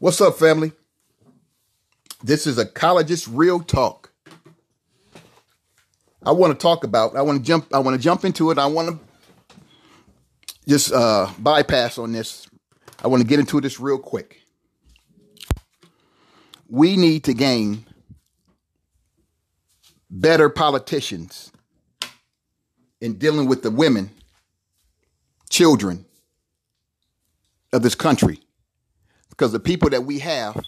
What's up, family? This is a college's real talk. I want to talk about. I want to jump. I want to jump into it. I want to just uh, bypass on this. I want to get into this real quick. We need to gain better politicians in dealing with the women, children of this country. Because the people that we have,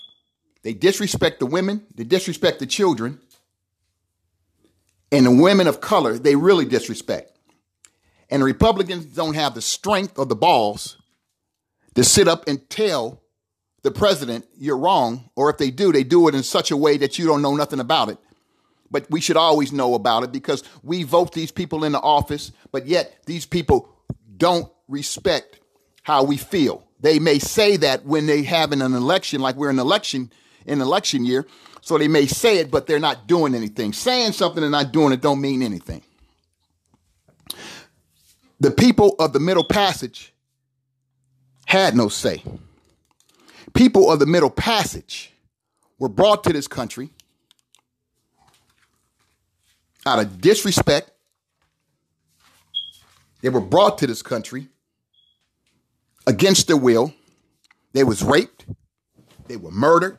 they disrespect the women, they disrespect the children, and the women of color, they really disrespect. And the Republicans don't have the strength or the balls to sit up and tell the president you're wrong, or if they do, they do it in such a way that you don't know nothing about it. But we should always know about it because we vote these people into office, but yet these people don't respect how we feel. They may say that when they have an election, like we're in election in election year, so they may say it, but they're not doing anything. Saying something and not doing it don't mean anything. The people of the Middle Passage had no say. People of the Middle Passage were brought to this country out of disrespect. They were brought to this country against their will. They was raped. They were murdered.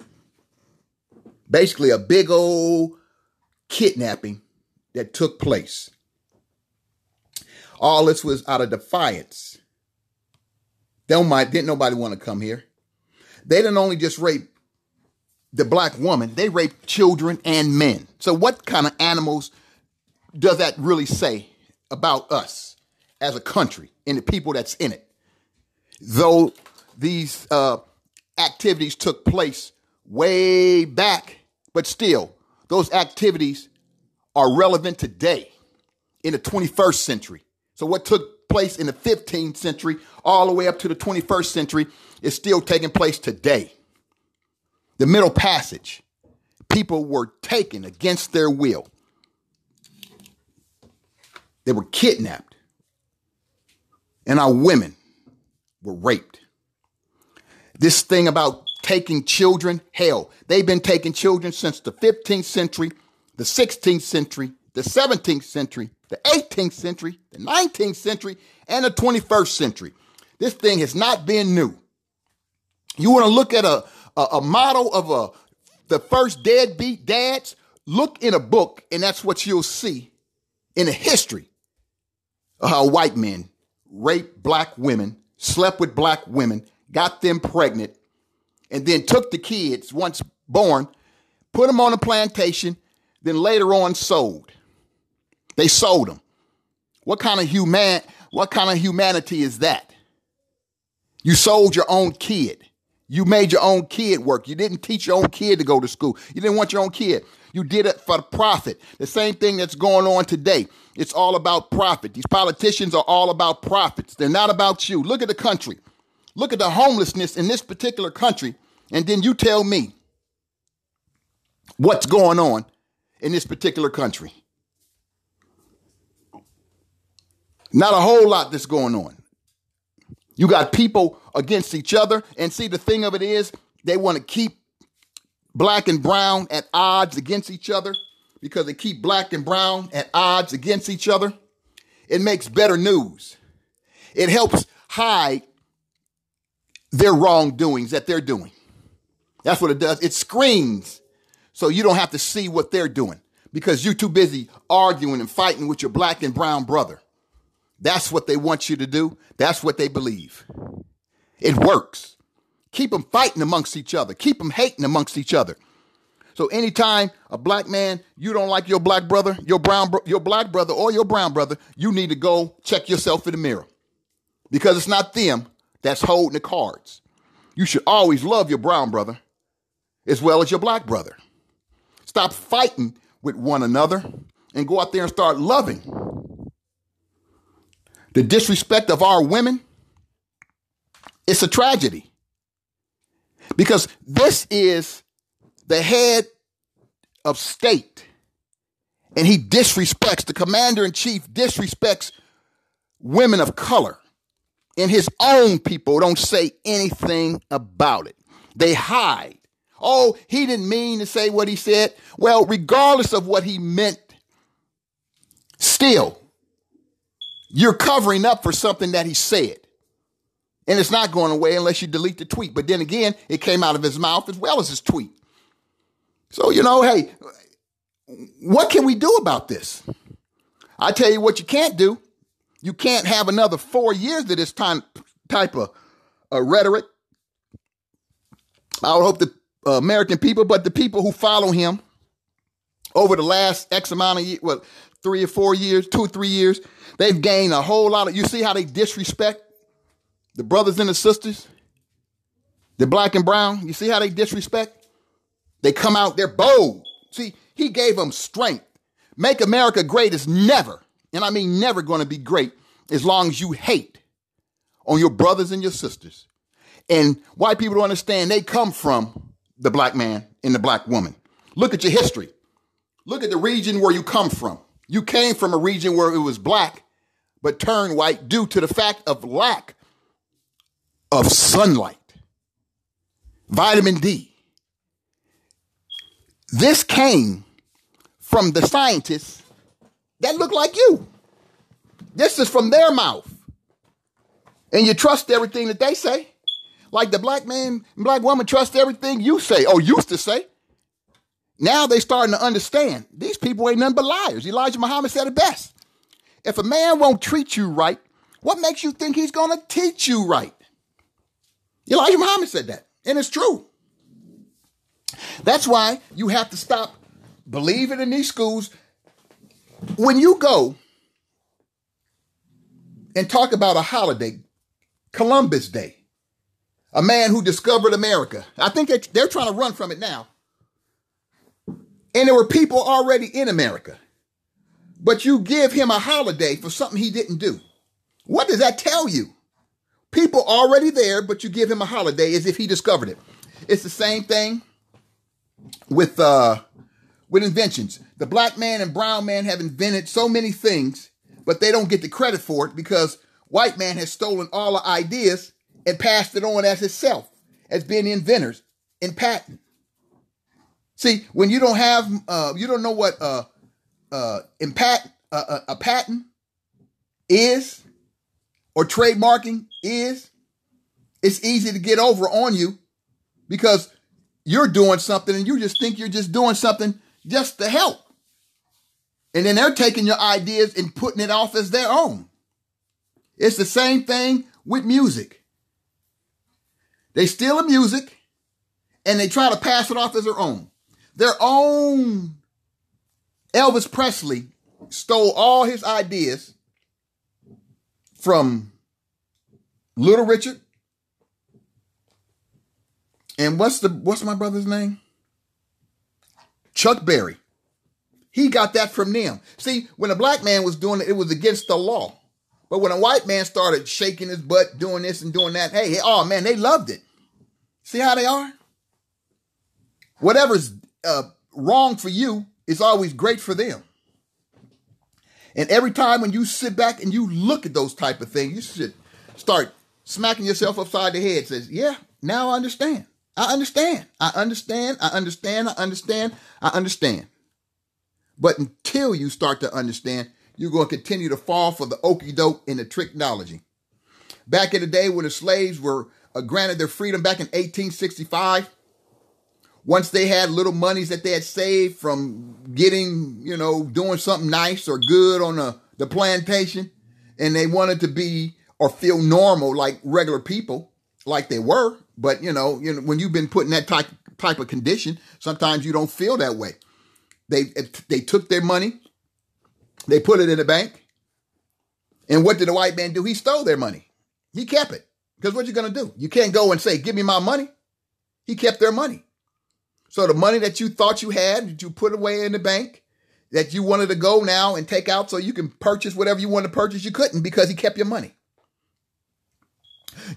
Basically, a big old kidnapping that took place. All this was out of defiance. Don't mind, didn't nobody want to come here. They didn't only just rape the black woman, they raped children and men. So, what kind of animals does that really say about us as a country and the people that's in it? Though these uh, activities took place way back, but still, those activities are relevant today in the 21st century. So, what took place in the 15th century all the way up to the 21st century is still taking place today. The Middle Passage, people were taken against their will, they were kidnapped, and our women were raped. This thing about taking children, hell, they've been taking children since the 15th century, the 16th century, the 17th century, the 18th century, the 19th century, and the 21st century. This thing has not been new. You want to look at a, a, a model of a the first deadbeat dads? Look in a book, and that's what you'll see in the history of how white men rape black women, slept with black women, got them pregnant, and then took the kids once born, put them on a plantation, then later on sold. They sold them. What kind of human what kind of humanity is that? You sold your own kid. You made your own kid work. You didn't teach your own kid to go to school. You didn't want your own kid. You did it for the profit. The same thing that's going on today. It's all about profit. These politicians are all about profits. They're not about you. Look at the country. Look at the homelessness in this particular country. And then you tell me what's going on in this particular country. Not a whole lot that's going on. You got people against each other. And see, the thing of it is, they want to keep black and brown at odds against each other because they keep black and brown at odds against each other. It makes better news. It helps hide their wrongdoings that they're doing. That's what it does. It screens so you don't have to see what they're doing because you're too busy arguing and fighting with your black and brown brother. That's what they want you to do. That's what they believe. It works. Keep them fighting amongst each other. Keep them hating amongst each other. So anytime a black man, you don't like your black brother, your brown, your black brother or your brown brother, you need to go check yourself in the mirror because it's not them that's holding the cards. You should always love your brown brother as well as your black brother. Stop fighting with one another and go out there and start loving. The disrespect of our women, it's a tragedy. Because this is the head of state. And he disrespects, the commander in chief disrespects women of color. And his own people don't say anything about it. They hide. Oh, he didn't mean to say what he said. Well, regardless of what he meant, still, you're covering up for something that he said. And it's not going away unless you delete the tweet. But then again, it came out of his mouth as well as his tweet. So, you know, hey, what can we do about this? I tell you what you can't do. You can't have another four years of this time, type of uh, rhetoric. I would hope the uh, American people, but the people who follow him over the last X amount of years, well, three or four years, two or three years, they've gained a whole lot of. You see how they disrespect the brothers and the sisters, the black and brown. You see how they disrespect? They come out, they're bold. See, he gave them strength. Make America great is never, and I mean never going to be great as long as you hate on your brothers and your sisters. And white people don't understand they come from the black man and the black woman. Look at your history. Look at the region where you come from. You came from a region where it was black, but turned white due to the fact of lack of sunlight, vitamin D. This came from the scientists that look like you. This is from their mouth. And you trust everything that they say. Like the black man black woman trust everything you say or used to say. Now they starting to understand these people ain't nothing but liars. Elijah Muhammad said it best. If a man won't treat you right, what makes you think he's to teach you right? Elijah Muhammad said that, and it's true. That's why you have to stop believing in these schools. When you go and talk about a holiday, Columbus Day, a man who discovered America, I think they're trying to run from it now. And there were people already in America. But you give him a holiday for something he didn't do. What does that tell you? People already there, but you give him a holiday as if he discovered it. It's the same thing with uh with inventions. The black man and brown man have invented so many things, but they don't get the credit for it because white man has stolen all the ideas and passed it on as himself, as being inventors in patent. See, when you don't have, uh, you don't know what uh, uh, impact, uh, uh, a patent is or trademarking is, it's easy to get over on you because you're doing something and you just think you're just doing something just to help. And then they're taking your ideas and putting it off as their own. It's the same thing with music. They steal the music and they try to pass it off as their own. Their own Elvis Presley stole all his ideas from Little Richard. And what's the what's my brother's name? Chuck Berry. He got that from them. See, when a black man was doing it, it was against the law. But when a white man started shaking his butt, doing this and doing that, hey, oh man, they loved it. See how they are? Whatever's uh, wrong for you is always great for them. And every time when you sit back and you look at those type of things, you should start smacking yourself upside the head. Says, yeah, now I understand. I understand. I understand. I understand. I understand. I understand. But until you start to understand, you're going to continue to fall for the okey doke and the tricknology. Back in the day when the slaves were uh, granted their freedom back in 1865, once they had little monies that they had saved from getting, you know, doing something nice or good on the, the plantation, and they wanted to be or feel normal like regular people, like they were. But you know, you know, when you've been put in that type type of condition, sometimes you don't feel that way. They they took their money, they put it in the bank, and what did the white man do? He stole their money. He kept it. Because what you gonna do? You can't go and say, "Give me my money." He kept their money. So the money that you thought you had, that you put away in the bank, that you wanted to go now and take out so you can purchase whatever you want to purchase, you couldn't because he kept your money.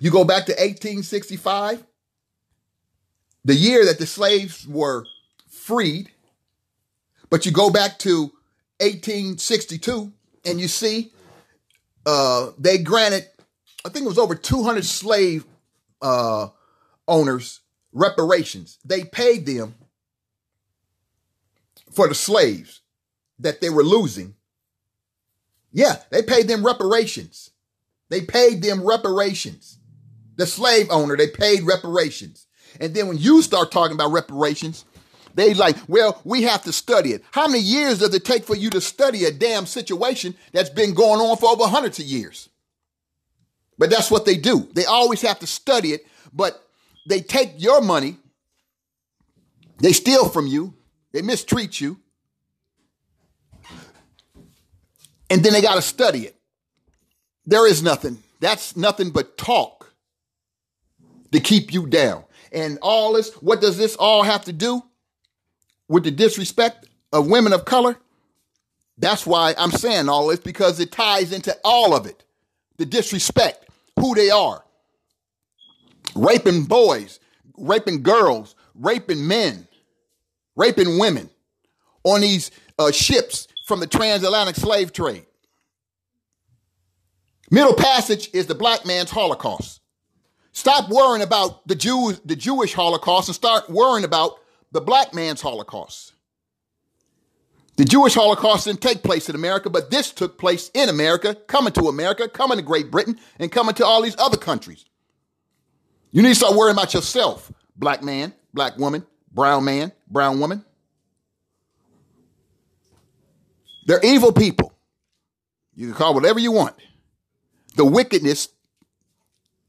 You go back to 1865, the year that the slaves were freed, but you go back to 1862 and you see uh, they granted, I think it was over 200 slave uh, owners reparations. They paid them for the slaves that they were losing. Yeah, they paid them reparations. They paid them reparations. The slave owner, they paid reparations. And then when you start talking about reparations, they like, well, we have to study it. How many years does it take for you to study a damn situation that's been going on for over hundreds of years? But that's what they do. They always have to study it, but they take your money, they steal from you, they mistreat you, and then they got to study it. There is nothing. That's nothing but talk to keep you down. And all this, what does this all have to do with the disrespect of women of color? That's why I'm saying all this because it ties into all of it. The disrespect, who they are, raping boys, raping girls, raping men, raping women on these uh, ships from the transatlantic slave trade. Middle Passage is the black man's Holocaust. Stop worrying about the Jews, the Jewish Holocaust, and start worrying about the black man's Holocaust. The Jewish Holocaust didn't take place in America, but this took place in America, coming to America, coming to Great Britain, and coming to all these other countries. You need to start worrying about yourself, black man, black woman, brown man, brown woman. They're evil people. You can call whatever you want. The wickedness,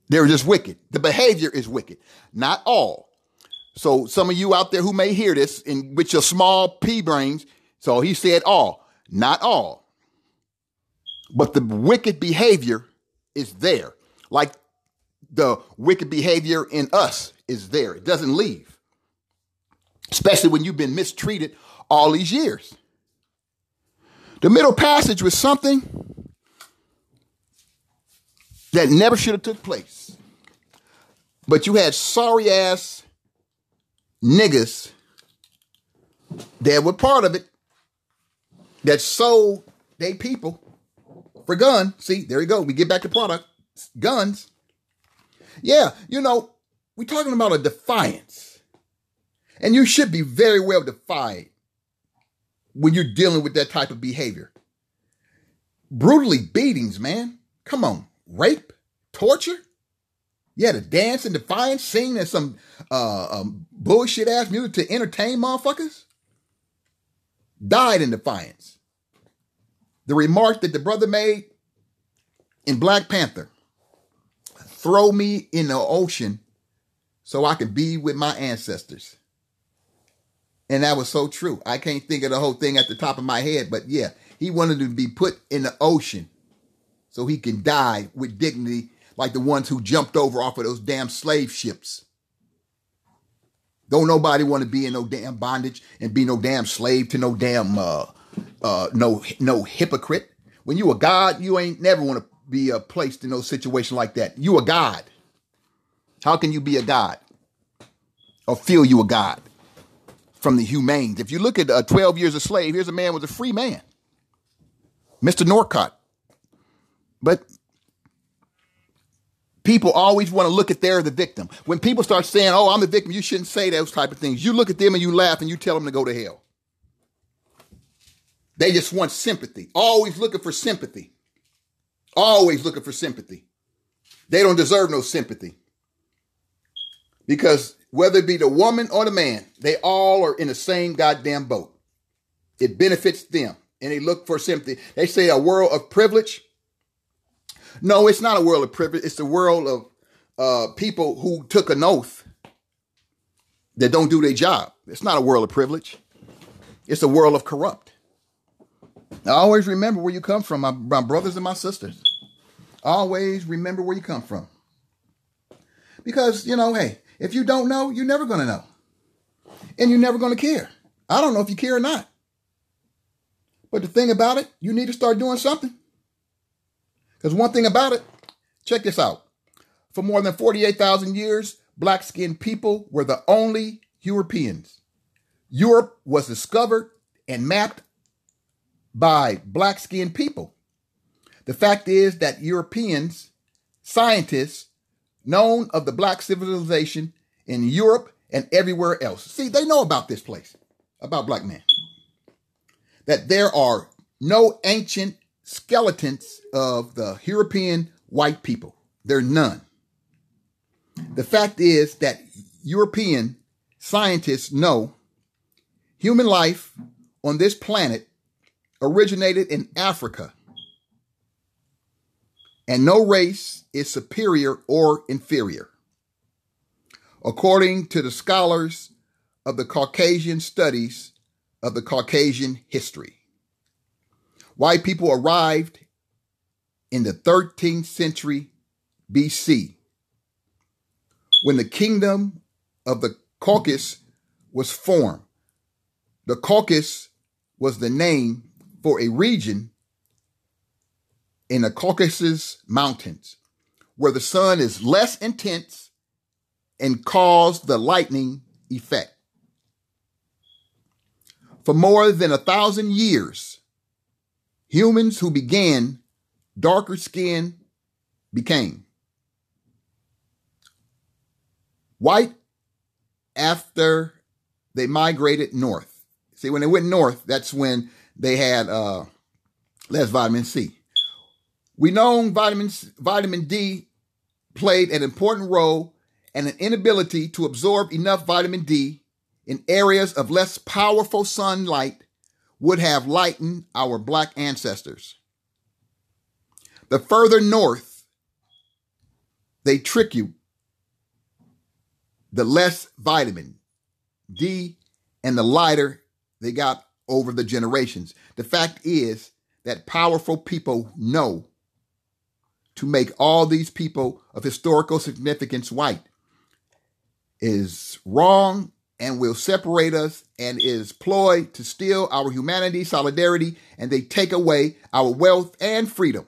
they're just wicked. The behavior is wicked. Not all. So some of you out there who may hear this and with your small pea brains, so he said all, not all. But the wicked behavior is there. Like the wicked behavior in us is there. It doesn't leave. Especially when you've been mistreated all these years. The middle passage was something that never should have took place. But you had sorry ass niggas that were part of it that sold they people for gun. See, there you go. We get back to product. Guns. Yeah, you know, we're talking about a defiance. And you should be very well defied when you're dealing with that type of behavior. Brutally beatings, man. Come on. Rape? Torture? Yeah, to dance in defiance, sing and some uh, um, bullshit ass music to entertain motherfuckers? Died in defiance. The remark that the brother made in Black Panther throw me in the ocean so I can be with my ancestors. And that was so true. I can't think of the whole thing at the top of my head, but yeah, he wanted to be put in the ocean so he can die with dignity like the ones who jumped over off of those damn slave ships. Don't nobody want to be in no damn bondage and be no damn slave to no damn uh uh no no hypocrite. When you a God, you ain't never want to be uh, placed in no situation like that. You a God. How can you be a God? Or feel you a God? from the humanes. If you look at uh, 12 Years a Slave, here's a man was a free man, Mr. Norcott. But people always want to look at they're the victim. When people start saying, oh, I'm the victim, you shouldn't say those type of things. You look at them and you laugh and you tell them to go to hell. They just want sympathy. Always looking for sympathy. Always looking for sympathy. They don't deserve no sympathy. Because whether it be the woman or the man, they all are in the same goddamn boat. It benefits them and they look for sympathy. They say a world of privilege. No, it's not a world of privilege. It's a world of uh, people who took an oath that don't do their job. It's not a world of privilege. It's a world of corrupt. I always remember where you come from, my, my brothers and my sisters. Always remember where you come from. Because, you know, hey, if you don't know, you're never going to know. And you're never going to care. I don't know if you care or not. But the thing about it, you need to start doing something. Because one thing about it, check this out. For more than 48,000 years, black skinned people were the only Europeans. Europe was discovered and mapped by black skinned people. The fact is that Europeans, scientists, known of the black civilization in Europe and everywhere else. See, they know about this place, about black men. That there are no ancient skeletons of the European white people. There are none. The fact is that European scientists know human life on this planet originated in Africa. And no race is superior or inferior. According to the scholars of the Caucasian studies of the Caucasian history, white people arrived in the 13th century BC when the kingdom of the Caucasus was formed. The Caucasus was the name for a region in the Caucasus Mountains where the sun is less intense and cause the lightning effect. For more than a thousand years, humans who began darker skin became white after they migrated north. See, when they went north, that's when they had uh, less vitamin C. We know vitamin vitamin D played an important role and an inability to absorb enough vitamin D in areas of less powerful sunlight would have lightened our black ancestors. The further north they trick you, the less vitamin D and the lighter they got over the generations. The fact is that powerful people know to make all these people of historical significance white is wrong and will separate us and is ploy to steal our humanity, solidarity, and they take away our wealth and freedom,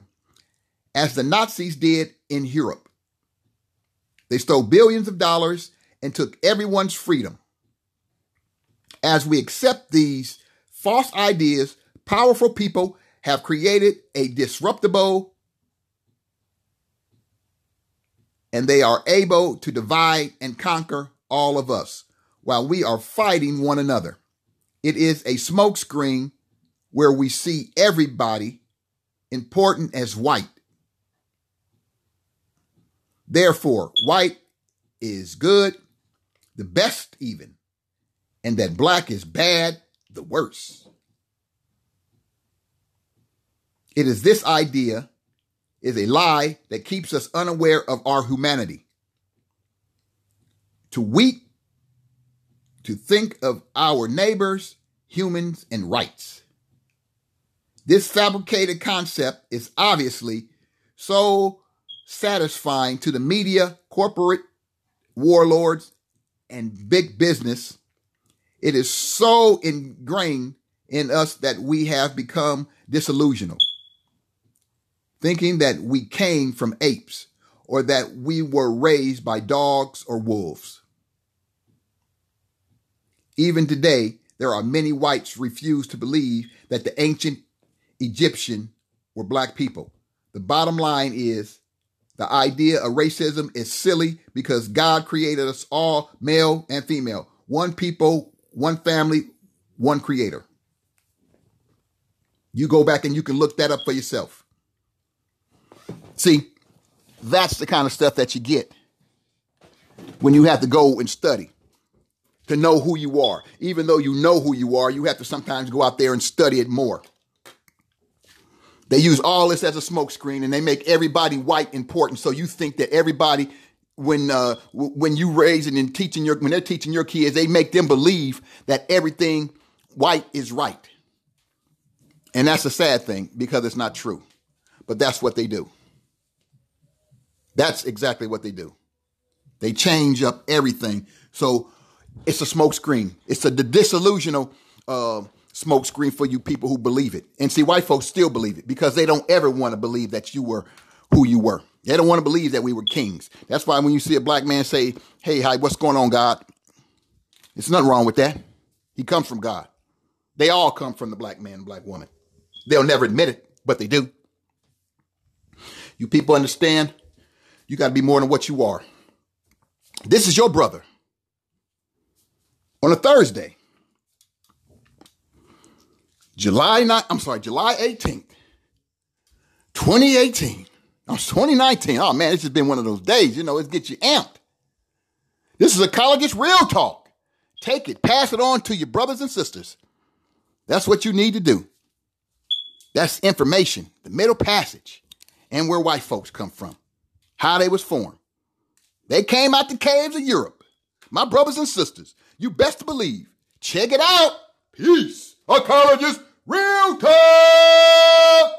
as the Nazis did in Europe. They stole billions of dollars and took everyone's freedom. As we accept these false ideas, powerful people have created a disruptible and they are able to divide and conquer all of us while we are fighting one another. It is a smokescreen where we see everybody important as white. Therefore, white is good, the best even, and that black is bad, the worst. It is this idea is a lie that keeps us unaware of our humanity. To weep, to think of our neighbors, humans, and rights. This fabricated concept is obviously so satisfying to the media, corporate warlords, and big business. It is so ingrained in us that we have become disillusioned thinking that we came from apes or that we were raised by dogs or wolves. Even today, there are many whites refuse to believe that the ancient Egyptian were black people. The bottom line is the idea of racism is silly because God created us all male and female, one people, one family, one creator. You go back and you can look that up for yourself. See, that's the kind of stuff that you get when you have to go and study to know who you are. Even though you know who you are, you have to sometimes go out there and study it more. They use all this as a smokescreen and they make everybody white important. So you think that everybody, when uh, when you raising and teaching your when they're teaching your kids, they make them believe that everything white is right. And that's a sad thing because it's not true. But that's what they do. That's exactly what they do. They change up everything. So it's a smokescreen. It's a disillusional uh, smokescreen for you people who believe it. And see, white folks still believe it because they don't ever want to believe that you were who you were. They don't want to believe that we were kings. That's why when you see a black man say, Hey, hi, what's going on, God? It's nothing wrong with that. He comes from God. They all come from the black man and black woman. They'll never admit it, but they do. You people understand you got to be more than what you are. This is your brother. On a Thursday, July 9, I'm sorry, July 18th, 2018. No, 2019. Oh man, it's just been one of those days, you know, it gets you amped. This is a college's real talk. Take it, pass it on to your brothers and sisters. That's what you need to do. That's information, the middle passage, and where white folks come from, how they was formed. They came out the caves of Europe. My brothers and sisters, you best believe. Check it out. Peace. Ecologist Real Talk.